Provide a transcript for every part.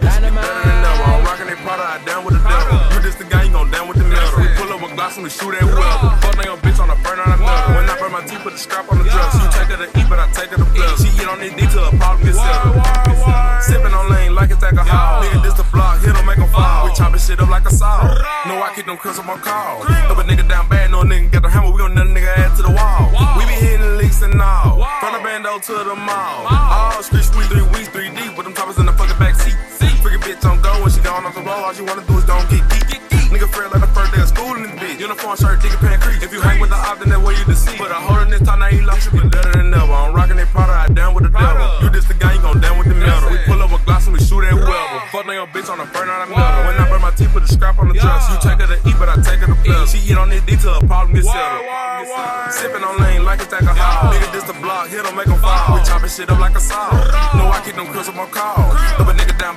Dynamite. Now I'm rocking Prada down with the devil. You the guy, you gon' down with the metal. We pull up a glass and we shoot at whoever. Fuck nigga, bitch on the burn on the metal. When I burn my teeth, put the scrap on the drugs. You take her to eat, but I take her to blood. She get on this D till a problem get. Sippin' on lean like it's alcohol. Nigga, this the block, hit them, make them fall. We chopping shit up like a saw. No, I keep them crisps on my call. Throw a nigga down bad, no nigga get the hammer. We gon' nut a nigga ass to the wall. We be hitting leaks and all. From the bando to the mall. All street squeeze three weeks, three deep. With them choppers in the fucking All you wanna do is don't get geek. Nigga fair like the first day of school in this bitch. Uniform shirt, digging pan creek. If you hang with the op, then that way you deceive. Put a hole in this time, now you lost, you been better than ever. I'm rocking that Prada, I down with the devil. You just the guy, you gon' down with the metal. We pull up a glass and we shoot at whoever. Fuck nigga bitch on the burn on the metal. When I burn my teeth, put the scrap on the drugs. You take her to eat, but I take her to blood. She eat on this D till a problem get settled. Sippin' on lean like it's alcohol. Nigga, this the block, hit them, make them fall. We chopping shit up like a saw. No, I keep them crisps on my call. Throw a nigga down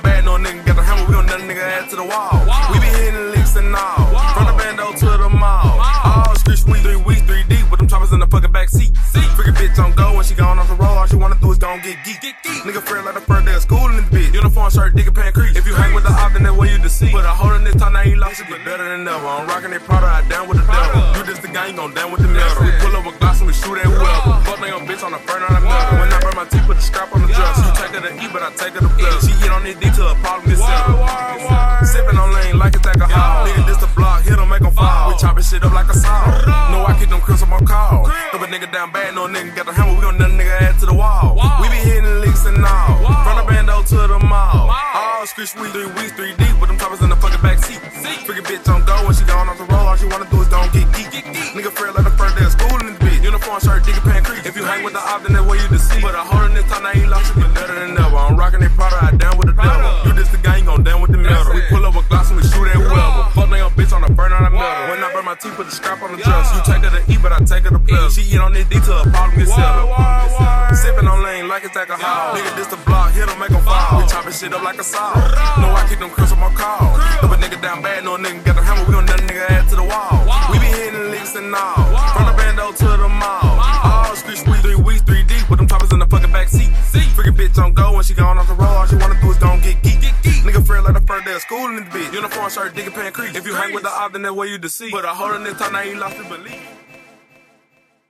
bitch on go when she gone off the road. All she wanna do is don't get geek. Nigga friend like the first day of school in this bitch. Uniform shirt, digging pan creek. If you hang with the op, then that way you deceive. Put a hole in this time, now you lost, you get better than ever. I'm rocking that Prada, I down with the devil. You just the guy, you gon' down with the metal. We pull up a glass and we shoot at whoever. Fuck nigga bitch on the front on the metal. When I burn my teeth, put the scrap on the drugs. You take her to eat, but I take her to blood. She eat on this D till a problem down bad, no nigga got the hammer. We gon' nut nigga ass to the wall. We be hitting leaks and all. From the bando to the mall. All street sweet, three weeks, three deep. With them choppers in the fucking back seat. Freaking bitch on go when she gone off the road. All she wanna do is don't get geek. Nigga fair like the first day of school in this bitch. Uniform shirt, digging pan creek. If you hang with the op, then that way you deceive. Put a my teeth, put the scrap on the drugs. You take her to eat, but I take her to blood. She eat on this D till a problem get settled. Sippin' on lean like it's alcohol. Nigga, this the block, hit them, make them fall. We chopping shit up like a saw. No, I keep them crisps on my call. Throw a nigga down bad, no nigga got the hammer. We gon' nut a nigga ass to the wall. We be hitting leaks and all. From the bando to the mall. All street squeeze three weeks, three deep. With them choppers in the fucking back seat. Freaking bitch on go when she gone off the road. Like the first day of school in this bitch. Uniform shirt, digging pan creek. If you hang with the op, then that way you deceive. But a hole in this time, now you lost to believe.